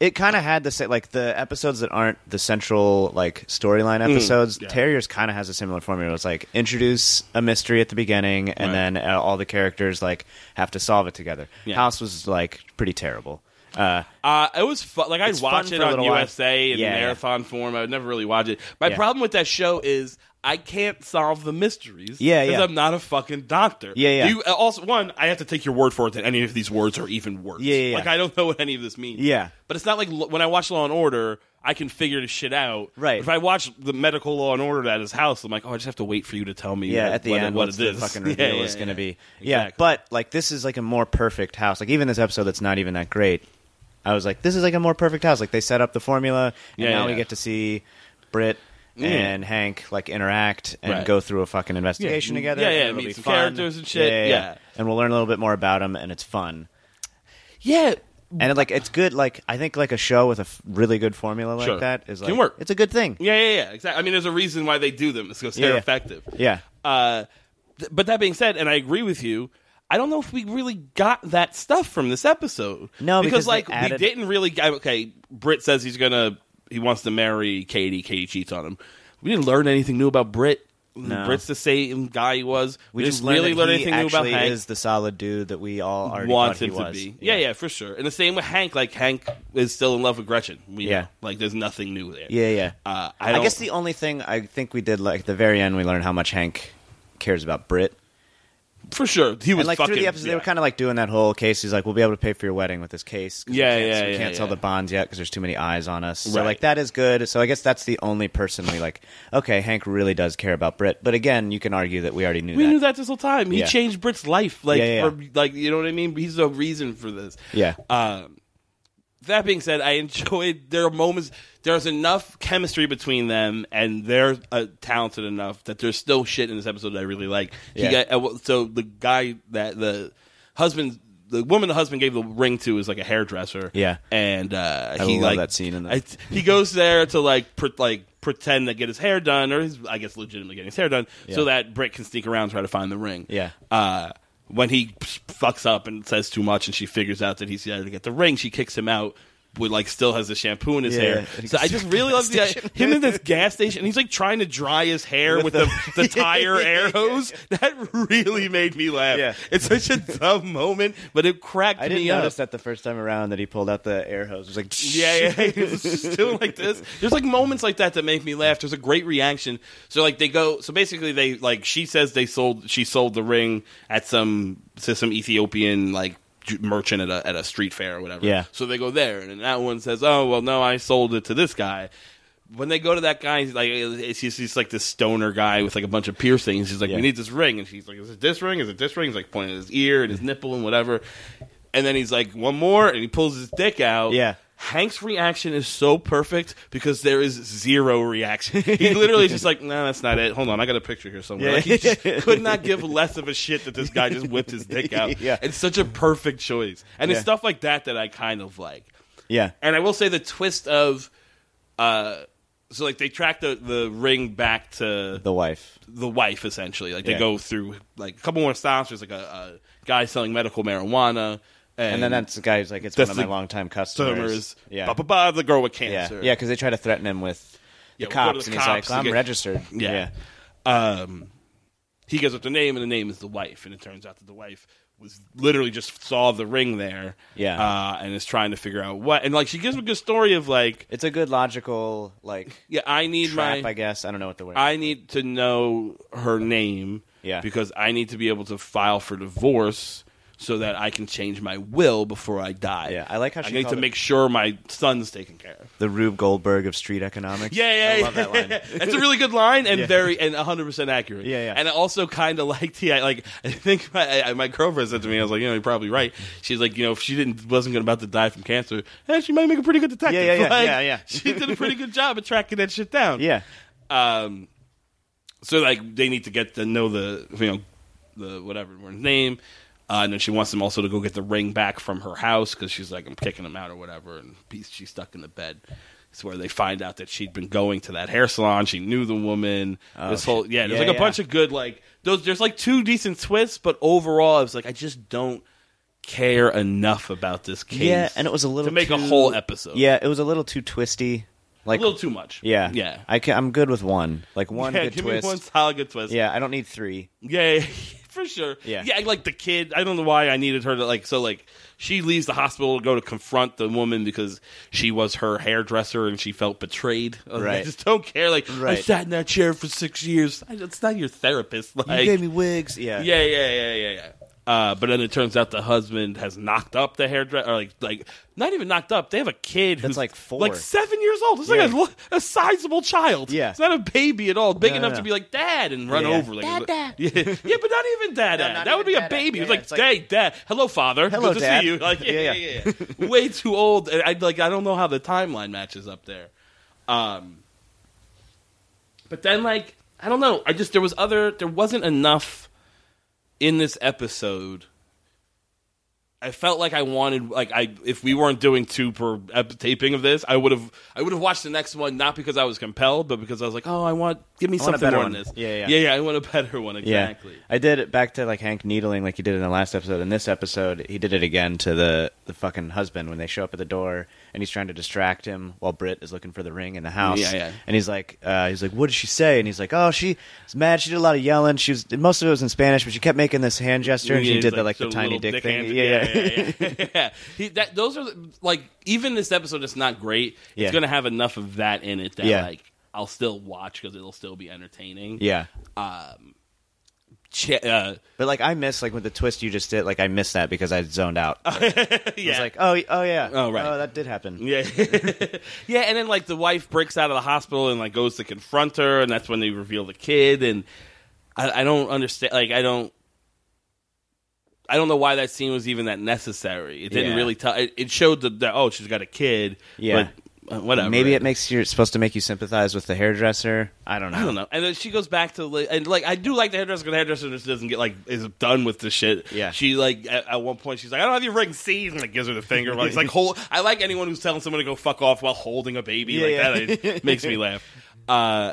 it kind of had the same like the episodes that aren't the central like storyline episodes. Mm, yeah. Terriers kind of has a similar formula. It's like introduce a mystery at the beginning, and Right. then uh, all the characters like have to solve it together. Yeah. House was like pretty terrible. Uh, Uh, it was fun. Like I'd watch it on little while. USA in Yeah, marathon form. I would never really watch it. My problem with that show is I can't solve the mysteries. Yeah, because yeah. I'm not a fucking doctor. Yeah, yeah. You, uh, also, one, I have to take your word for it that any of these words are even words. Yeah, yeah, yeah. Like I don't know what any of this means. Yeah. but it's not like when I watch Law and Order. I can figure this shit out. Right. If I watch the medical law and order at his house, I'm like, oh, I just have to wait for you to tell me. yeah, what, at the what, end, what it the is. fucking reveal yeah, is going to yeah. be. Yeah, but like this is like a more perfect house. Like even this episode that's not even that great. I was like, this is like a more perfect house. Like they set up the formula, and Yeah, now yeah. we get to see Britt Yeah. and Hank like interact and Right. go through a fucking investigation Yeah. together. Yeah, and yeah, it'll meet be some fun. characters and shit. Yeah. and we'll learn a little bit more about them, and it's fun. Yeah, And it, like it's good. Like I think like a show with a f- really good formula like Sure. that is like Can work. It's a good thing. yeah, yeah, yeah. Exactly. I mean, there's a reason why they do them. It's because they're Yeah, yeah. effective. Yeah. Uh, th- but that being said, and I agree with you. I don't know if we really got that stuff from this episode. No, because they like added- we didn't really. Okay, Britt says he's gonna. He wants to marry Katie. Katie cheats on him. We didn't learn anything new about Britt. No. Britt's the same guy he was. We didn't just learned really learn anything new about Hank. is the solid dude that we all already him he to be. Yeah. yeah, for sure. And the same with Hank. Like Hank is still in love with Gretchen. We Yeah. know. like there's nothing new there. Yeah, yeah. Uh, I, I, guess the only thing I think we did, like at the very end, we learned how much Hank cares about Britt. For sure he was and like fucking. through the episode, yeah. they were kind of like doing that whole case. He's like, "We'll be able to pay for your wedding with this case." Yeah, we can't, yeah, we yeah, can't sell yeah. the bonds yet because there's too many eyes on us. So Right. like that is good. So I guess that's the only person we like. Okay, Hank really does care about Britt, but again, you can argue that we already knew We that. knew that this whole time. He changed Britt's life. Like, for, like you know what I mean. He's the reason for this. Yeah. Um, that being said, I enjoyed. There are moments. There's enough chemistry between them, and they're uh, talented enough that there's still shit in this episode that I really like. He Yeah. got, uh, so the guy that the husband. The woman the husband gave the ring to is like a hairdresser. Yeah. and uh, I he love like that scene in the- I- he goes there to like pre- like pretend to get his hair done, or he's, I guess legitimately getting his hair done, so that Britt can sneak around and try to find the ring. Yeah. Uh, when he fucks up and says too much, and she figures out that he's there to get the ring, she kicks him out. With like still has the shampoo in his Yeah, hair, and he so I just really love gas the station. him in this gas station. And he's like trying to dry his hair with, With the, the- the tire air hose. That really made me laugh. Yeah. It's such a dumb moment, but it cracked I didn't me notice that the first time around that he pulled out the air hose. It was like, Yeah, yeah, it was just doing like this. There's like moments like that that make me laugh. There's a great reaction. So like they go. So basically they like she says they sold. She sold the ring at some to some Ethiopian like merchant at a at a street fair or whatever. Yeah. So they go there, and that one says, "Oh well, no, I sold it to this guy." When they go to that guy, he's like it's he's, he's like this stoner guy with like a bunch of piercings. He's like, Yeah. "We need this ring," and she's like, "Is it this ring? Is it this ring?" He's like pointing at his ear and his mm-hmm. nipple and whatever. And then he's like, "One more," and he pulls his dick out. Yeah. Hank's reaction is so perfect because there is zero reaction. He literally is just like, no, that's not it. Hold on, I got a picture here somewhere. Yeah. Like, he just could not give less of a shit that this guy just whipped his dick out. Yeah. It's such a perfect choice, and it's stuff like that that I kind of like. yeah, And I will say the twist of, uh, so like they track the the ring back to the wife. the wife essentially. Like they Yeah. go through like a couple more stops. There's like a, a guy selling medical marijuana. And, And then that's the guy who's like, it's one of my longtime customers. Yeah, the girl with cancer. yeah, because they try to threaten him with Yeah, the we'll to cops, the and he's like, to I'm get- registered. Yeah. Um, he gives up the name, and the name is the wife. And it turns out that the wife was literally just saw the ring there. Yeah. Uh, and is trying to figure out what. And like she gives him a good story of like, It's a good logical like yeah, I need trap, my. I guess. I don't know what the word. I need to know her name. Yeah. Because I need to be able to file for divorce so that I can change my will before I die. Yeah, I like how I she need to called it- make sure my son's taken care of. the Rube Goldberg of street economics. Yeah, yeah, I yeah. love that line. That's a really good line and very and 100 percent accurate. Yeah, yeah. And I also kind of liked the like. I think my, I- my girlfriend said to me, I was like, you know, you're probably right. She's like, you know, if she didn't wasn't about to die from cancer, eh, she might make a pretty good detective. Yeah, yeah, yeah, Like, yeah, yeah. She did a pretty good job at tracking that shit down. yeah, Um. So like they need to get to know the you know the whatever name. Uh, and then she wants them also to go get the ring back from her house because she's like, I'm kicking him out or whatever. And he's, she's stuck in the bed. It's where they find out that she'd been going to that hair salon. She knew the woman. Oh, this whole yeah, there's yeah, like a yeah. bunch of good like those. There's like two decent twists, but overall, it's like I just don't care enough about this case. yeah, and it was a little to make a whole episode. Yeah, it was a little too twisty. Like a little too much. yeah, yeah. I can, I'm good with one. Like one yeah, good give twist. me one solid good twist. Yeah, I don't need three. Yeah, yeah, for sure. Yeah. yeah. Like the kid, I don't know why I needed her to like. So like, she leaves the hospital to go to confront the woman because she was her hairdresser and she felt betrayed. I like, I Right. just don't care. Like, I Right. sat in that chair for six years. I- It's not your therapist. Like, you gave me wigs. Yeah, yeah, yeah, yeah, yeah, yeah. Uh, but then it turns out the husband has knocked up the hairdresser, or like, like not even knocked up. They have a kid That's who's like four. like seven years old. It's Yeah. like a, a sizable child. Yeah. it's not a baby at all. Big No, no, enough no. to be like dad and run Yeah. over. Like, Dad, dad. Yeah, yeah, but not even dad. No, dad. not that would even be a dad, baby. dad. It's like, It's like- hey, dad. Hello, father. Hello, Good to Dad. see you. Like, yeah, Yeah, yeah, yeah. yeah. Way too old. I like. I don't know how the timeline matches up there. Um, but then like I don't know. I just there was other. There wasn't enough in this episode. I felt like I wanted like I if we weren't doing two per ep- taping of this, I would have I would have watched the next one not because I was compelled, but because I was like, oh, I want give me I want a something better more one. than this. Yeah, yeah. yeah, yeah. I want a better one exactly. Yeah, I did it back to like Hank needling, like he did in the last episode. In this episode, he did it again to the the fucking husband when they show up at the door and he's trying to distract him while Britt is looking for the ring in the house. Yeah, yeah. And he's like, uh, he's like, what did she say? And he's like, oh, she's mad. She did a lot of yelling. She was most of it was in Spanish, but she kept making this hand gesture and she did the like the tiny little dick, thing. hands. Yeah, yeah. yeah, yeah. yeah. He, that, those are the- like even this episode is not great. Yeah. It's going to have enough of that in it that like I'll still watch because it'll still be entertaining. yeah. Ch- uh, But like I miss like with the twist you just did, like I missed that because I zoned out. Like, yeah. was like, oh, oh yeah, Oh, right. oh that did happen. Yeah, yeah, and then like the wife breaks out of the hospital and like goes to confront her, and that's when they reveal the kid. And I, I don't understand. Like I don't, I don't know why that scene was even that necessary. It didn't Yeah. really tell. It, it showed that, that oh she's got a kid. Yeah. but uh, whatever. Maybe it makes you supposed to make you sympathize with the hairdresser. I don't know. I don't know. And then she goes back to li- and like I do like the hairdresser because the hairdresser just doesn't get like is done with the shit. Yeah. She like at, at one point she's like I don't have your ring C's and like gives her the finger. Like, it's like hold. I like anyone who's telling someone to go fuck off while holding a baby Yeah, like yeah. that. It makes me laugh. Uh,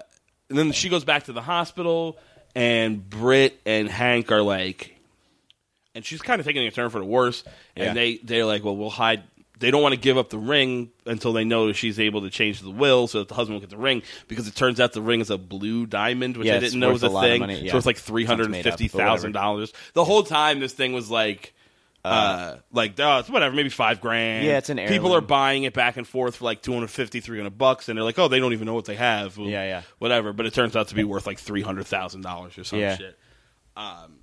and then she goes back to the hospital and Britt and Hank are like, and she's kind of taking a turn for the worse. And Yeah. they they're like, well, we'll hide. They don't want to give up the ring until they know she's able to change the will, so that the husband will get the ring. Because it turns out the ring is a blue diamond, which Yeah, I didn't know was a a thing. money, yeah. So it's like three hundred and fifty thousand dollars. The whole time, this thing was like. Uh, like oh, it's whatever, maybe five grand. Yeah, it's an People are buying it back and forth for like 250, 300 bucks, and they're like, oh, they don't even know what they have. Well, Yeah, yeah. whatever. But it turns out to be worth like three hundred thousand dollars or some Yeah. shit. Um,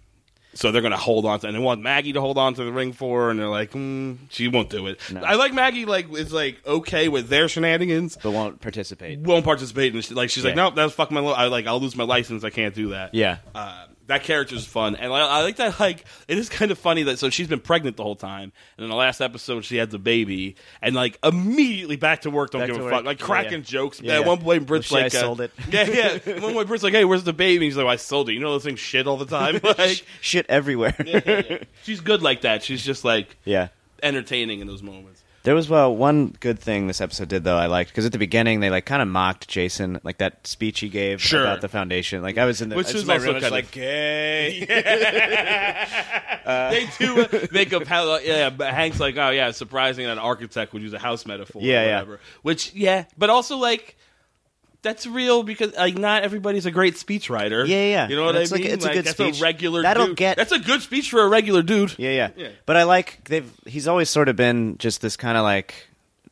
so they're going to hold on to, and they want Maggie to hold on to the ring for, her, and they're like, mm, she won't do it. No. I like Maggie, like is like okay with their shenanigans, But won't participate. won't participate, and she, like she's like, Yeah. no, that's fuck my. Li- I like, I'll lose my license. I can't do that. Yeah. Uh, that character's fun, and I, I like that. Like, it is kind of funny that so she's been pregnant the whole time, and in the last episode she had the baby, and like immediately back to work. Don't Back give a work. fuck. Like cracking yeah. jokes. Yeah, At yeah. one point, Britt's Well, like, I uh, sold it. Yeah, yeah. One point, Britt's like, "Hey, where's the baby?" He's like, well, "I sold it." You know those things shit all the time. Like, Shit everywhere. yeah, yeah, yeah. she's good like that. She's just like yeah. entertaining in those moments. There was well one good thing this episode did though I liked because at the beginning they like kind of mocked Jason like that speech he gave Sure. about the foundation like I was in the Which I was my also room, I was kind like of- gay they do uh, make a how yeah but hank's like oh yeah it's surprising that an architect would use a house metaphor Yeah, or yeah. whatever which yeah but also like that's real because like not everybody's a great speechwriter Yeah, yeah. you know what And it's I like- mean it's a good that's speech. a regular That'll dude. get- that's a good speech for a regular dude yeah, yeah Yeah. but I like they've he's always sort of been just this kind of like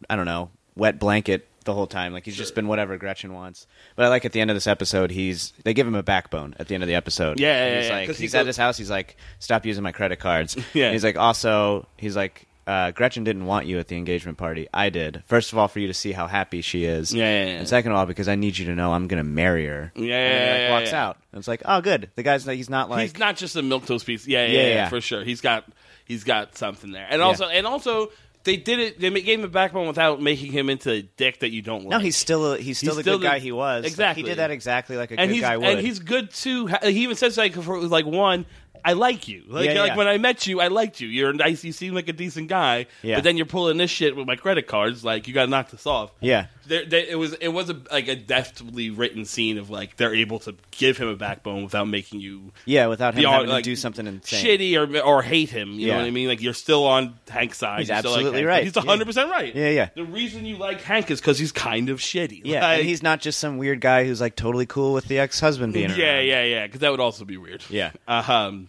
I don't know wet blanket the whole time like he's just been whatever Gretchen wants but I like at the end of this episode he's they give him a backbone at the end of the episode Yeah, yeah, he's yeah, like 'cause he he's goes- at his house he's like stop using my credit cards Yeah. And he's like also he's like uh, Gretchen didn't want you at the engagement party. I did. First of all, for you to see how happy she is. Yeah, yeah, yeah. And second of all, because I need you to know I'm going to marry her. Yeah, And yeah, he, like, yeah, walks out. And it's like, oh, good. The guy's like, he's not like. he's not just a milk toast piece. Yeah, yeah, Yeah, for sure. He's got he's got something there, and also and also they did it. They gave him a backbone without making him into a dick that you don't like. no, he's still a, he's still He's the still good the- guy he was. Like, Exactly. he did that exactly like a and good guy would. and he's good too. He even says like for, like one. I like you. Like, Yeah, like yeah. when I met you, I liked you. You're nice. You seem like a decent guy. Yeah. But then you're pulling this shit with my credit cards. Like you got to knock this off. yeah. There, there, it was it was a, like a deftly written scene of like they're able to give him a backbone without making you Yeah, without him be all, having like, to do something insane. shitty or or hate him. You know what I mean? Like you're still on Hank's side. He's still like absolutely right. He's 100 percent right. Yeah, yeah. The reason you like Hank is because he's kind of shitty. Yeah, Like- and he's not just some weird guy who's like totally cool with the ex husband being around. yeah, yeah, yeah. Because that would also be weird. Yeah. Uh, um.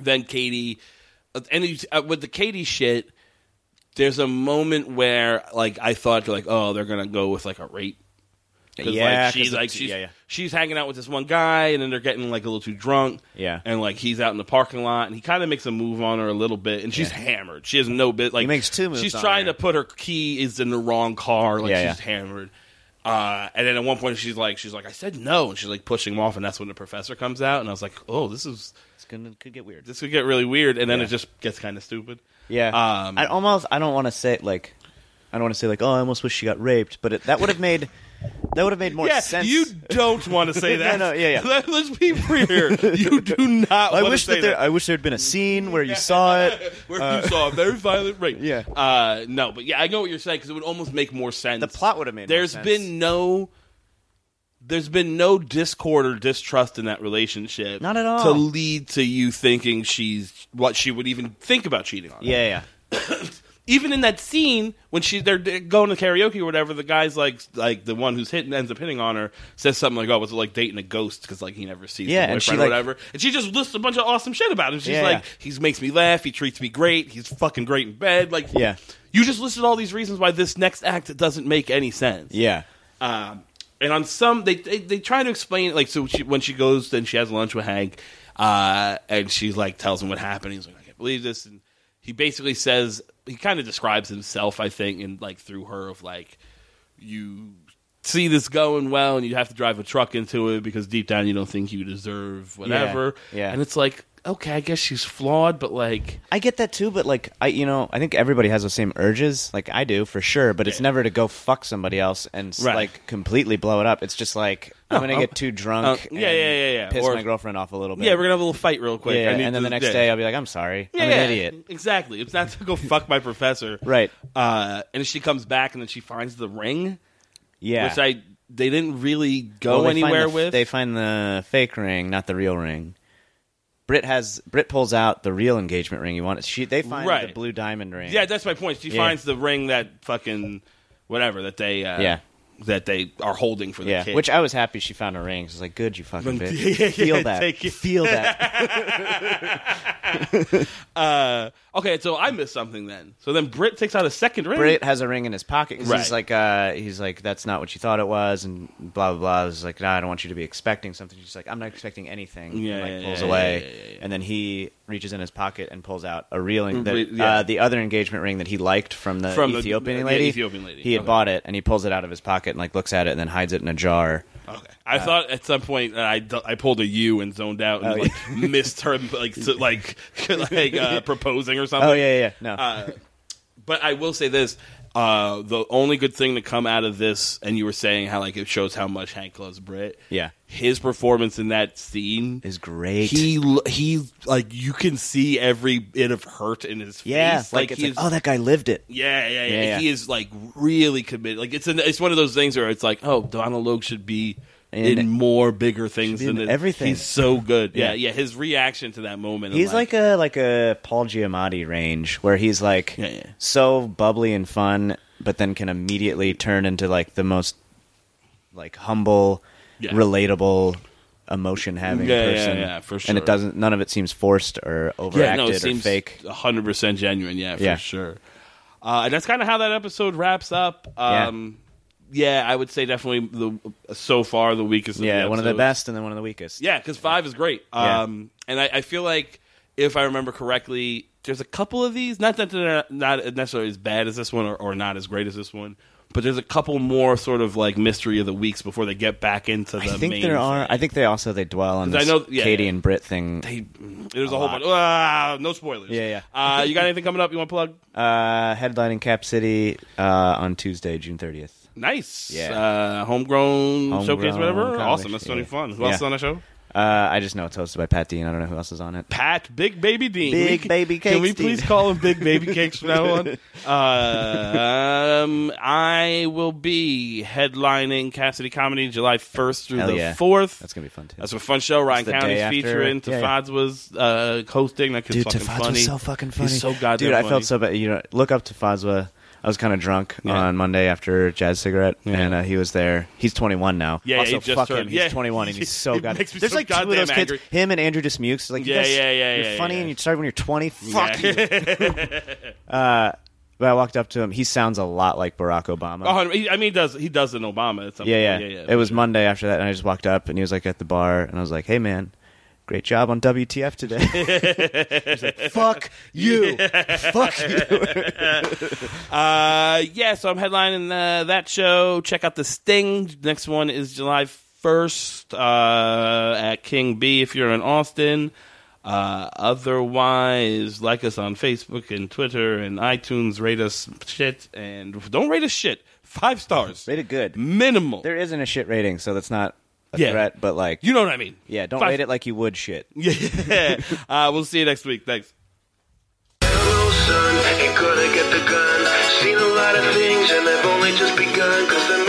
Then Katie, uh, and uh, with the Katie shit, there's a moment where like I thought like, oh, they're gonna go with like a rape. Yeah, like, she's like she's, yeah, yeah. she's hanging out with this one guy, and then they're getting like a little too drunk. Yeah. and like he's out in the parking lot, and he kind of makes a move on her a little bit, and she's Yeah. hammered. She has no bit like makes two moves She's trying her. to put her key is in the wrong car, like Yeah, she's hammered. Uh, and then at one point she's like, she's like, I said no, and she's like pushing him off, and that's when the professor comes out, and I was like, oh, this is Could get weird. this could get really weird, and then Yeah. it just gets kind of stupid. Yeah. Um, I almost I don't want to say like I don't want to say like oh I almost wish she got raped, but it, that would have made that would have made more yeah, sense. you don't want to say No, that. no, yeah, yeah. Let, us be clear. You do not. I want wish say that there, I wish there had been a scene where you saw it. where you saw a very violent rape. Yeah. Uh, no, but yeah, I know what you're saying because it would almost make more sense. The plot would have made. more There's sense. been no. There's been no discord or distrust in that relationship. Not at all. To lead to you thinking she's what she would even think about cheating on. yeah, yeah. even in that scene when she they're going to karaoke or whatever, the guy's like like the one who's hitting ends up hitting on her says something like, "Oh, was it like dating a ghost?" Because like he never sees Yeah, and she, boyfriend or like- whatever, and she just lists a bunch of awesome shit about him. She's Yeah, like, yeah. "He makes me laugh. He treats me great. He's fucking great in bed." Like, Yeah. you just listed all these reasons why this next act doesn't make any sense. Yeah. Um, and on some, they, they they try to explain it. Like, so she, when she goes, then she has lunch with Hank, uh, and she's like tells him what happened. He's like, I can't believe this, and he basically says he kind of describes himself, I think, and like through her of like you see this going well, and you have to drive a truck into it because deep down you don't think you deserve whatever. yeah. and it's like, okay, I guess she's flawed, but like. I get that too, but like I, you know, I think everybody has the same urges. Like I do for sure, but it's never to go fuck somebody else and s Right. like completely blow it up. It's just like I'm gonna I'll- get too drunk. uh, yeah, and yeah, yeah, yeah. Piss Or- my girlfriend off a little bit. Yeah, we're gonna have a little fight real quick. Yeah, I need and then to- the next yeah. day I'll be like, I'm sorry, I'm an idiot. Exactly. It's not to go fuck my professor. Right. Uh, and she comes back and then she finds the ring, Yeah. which I they didn't really go Well, they find anywhere the- with. They find the fake ring, not the real ring. Britt has Britt pulls out the real engagement ring. You want? She they find Right. the blue diamond ring. yeah, that's my point. She Yeah. finds the ring that fucking whatever that they uh, Yeah. That they are holding for the yeah. kid. Which I was happy she found a ring. She's like, good, you fucking bitch. yeah, Feel that. take it. Feel that. uh, okay, so I missed something then. So then Britt takes out a second ring. Britt has a ring in his pocket 'cause Right. he's like, uh, he's like, that's not what you thought it was, and blah blah blah. He's like, no, I don't want you to be expecting something. She's like, I'm not expecting anything. Yeah, and, like yeah, pulls yeah, away, yeah, yeah, yeah. and then he reaches in his pocket and pulls out a real ring. Re- That, yeah. uh, the other engagement ring that he liked from the From the- Ethiopian yeah, lady. Ethiopian lady. He had Okay. bought it, and he pulls it out of his pocket and like looks at it, and then hides it in a jar. Okay. I thought at some point I, I pulled a U and zoned out and Oh, like missed her like to, like like uh, proposing or something. Oh yeah, yeah, yeah. no. Uh, but I will say this: uh, the only good thing to come out of this, and you were saying how like it shows how much Hank loves Britt. yeah, His performance in that scene is great. He he like you can see every bit of hurt in his yeah, face. like, he like, oh, that guy lived it. yeah, yeah, yeah, Yeah, yeah. He is like really committed. Like it's an, it's one of those things where it's like, oh, Donal Logue should be In- in more bigger things than this. everything. He's so good. Yeah, Yeah. yeah. His reaction to that moment. He's like a like a Paul Giamatti range where he's like Yeah, yeah. so bubbly and fun, but then can immediately turn into like the most like humble, Yeah. relatable, emotion having Yeah, yeah, person. yeah, for sure. And it doesn't. None of it seems forced or overacted yeah, no, it or seems fake. hundred percent genuine. Yeah, for Yeah. sure. Uh, and that's kind of how that episode wraps up. Um, yeah. I would say definitely the so far the weakest. Of Yeah, the one of the best and then one of the weakest. Yeah, because five is great. Yeah. Um, and I, I feel like if I remember correctly, there's a couple of these. Not that they're not necessarily as bad as this one or, or not as great as this one, but there's a couple more sort of like mystery of the weeks before they get back into the. I think main there are. thing. I think they also they dwell on 'Cause I know- yeah, Katie yeah. and Britt thing. They, there's a, A whole lot. bunch. Ah, no spoilers. Yeah, Uh, you got anything coming up you want to plug? Uh, headlining Cap City uh, on Tuesday, June thirtieth. Nice. Yeah. Uh, homegrown, Homegrown showcase, whatever. Awesome. That's be yeah. fun. Who else Yeah. is on the show? Uh, I just know it's hosted by Pat Dean. I don't know who else is on it. Pat, Big Baby Dean. Big We- Baby Can we Cakes please Dean. call him Big Baby Cakes from now on? Uh, um, I will be headlining Cap City Comedy July 1st through Hell the yeah. 4th. That's gonna be fun too. That's a fun show. Ryan the County's day after. featuring. Yeah, yeah. Tafad's was uh, hosting. That kid's Dude, fucking funny. so fucking funny. He's so goddamn Dude, I funny. felt so bad. You know, look up Tafazwa. I was kind of drunk Yeah. on Monday after Jazz Cigarette, Yeah. and uh, he was there. He's 21 now. Yeah, also, he just fuck turned- him. He's yeah. 21 and he's so It god. makes me There's so like two of goddamn those kids. Him and Andrew Dismukes. Like, you Yeah, guys, yeah, yeah, You're yeah, funny, yeah. and you started when you're 20. Fuck you. Uh, but I walked up to him. He sounds a lot like Barack Obama. Oh, he- I mean, he does he does an Obama at some yeah, point. yeah, yeah, It was. Monday after that, and I just walked up, and he was like at the bar, and I was like, "Hey, man." Great job on WTF today. He's like, "Fuck you, fuck you." Uh, yeah, so I'm headlining uh, that show. Check out the Sting. Next one is July 1st uh, at King B if you're in Austin. Uh, otherwise, like us on Facebook and Twitter and iTunes. Rate us shit and don't rate us shit. Five stars, Rate it good. minimal. There isn't a shit rating, so that's not a Yeah. threat. But like, you know what I mean? yeah, don't Five- rate it like you would shit. Yeah. uh, we'll see you next week. Thanks. Hello,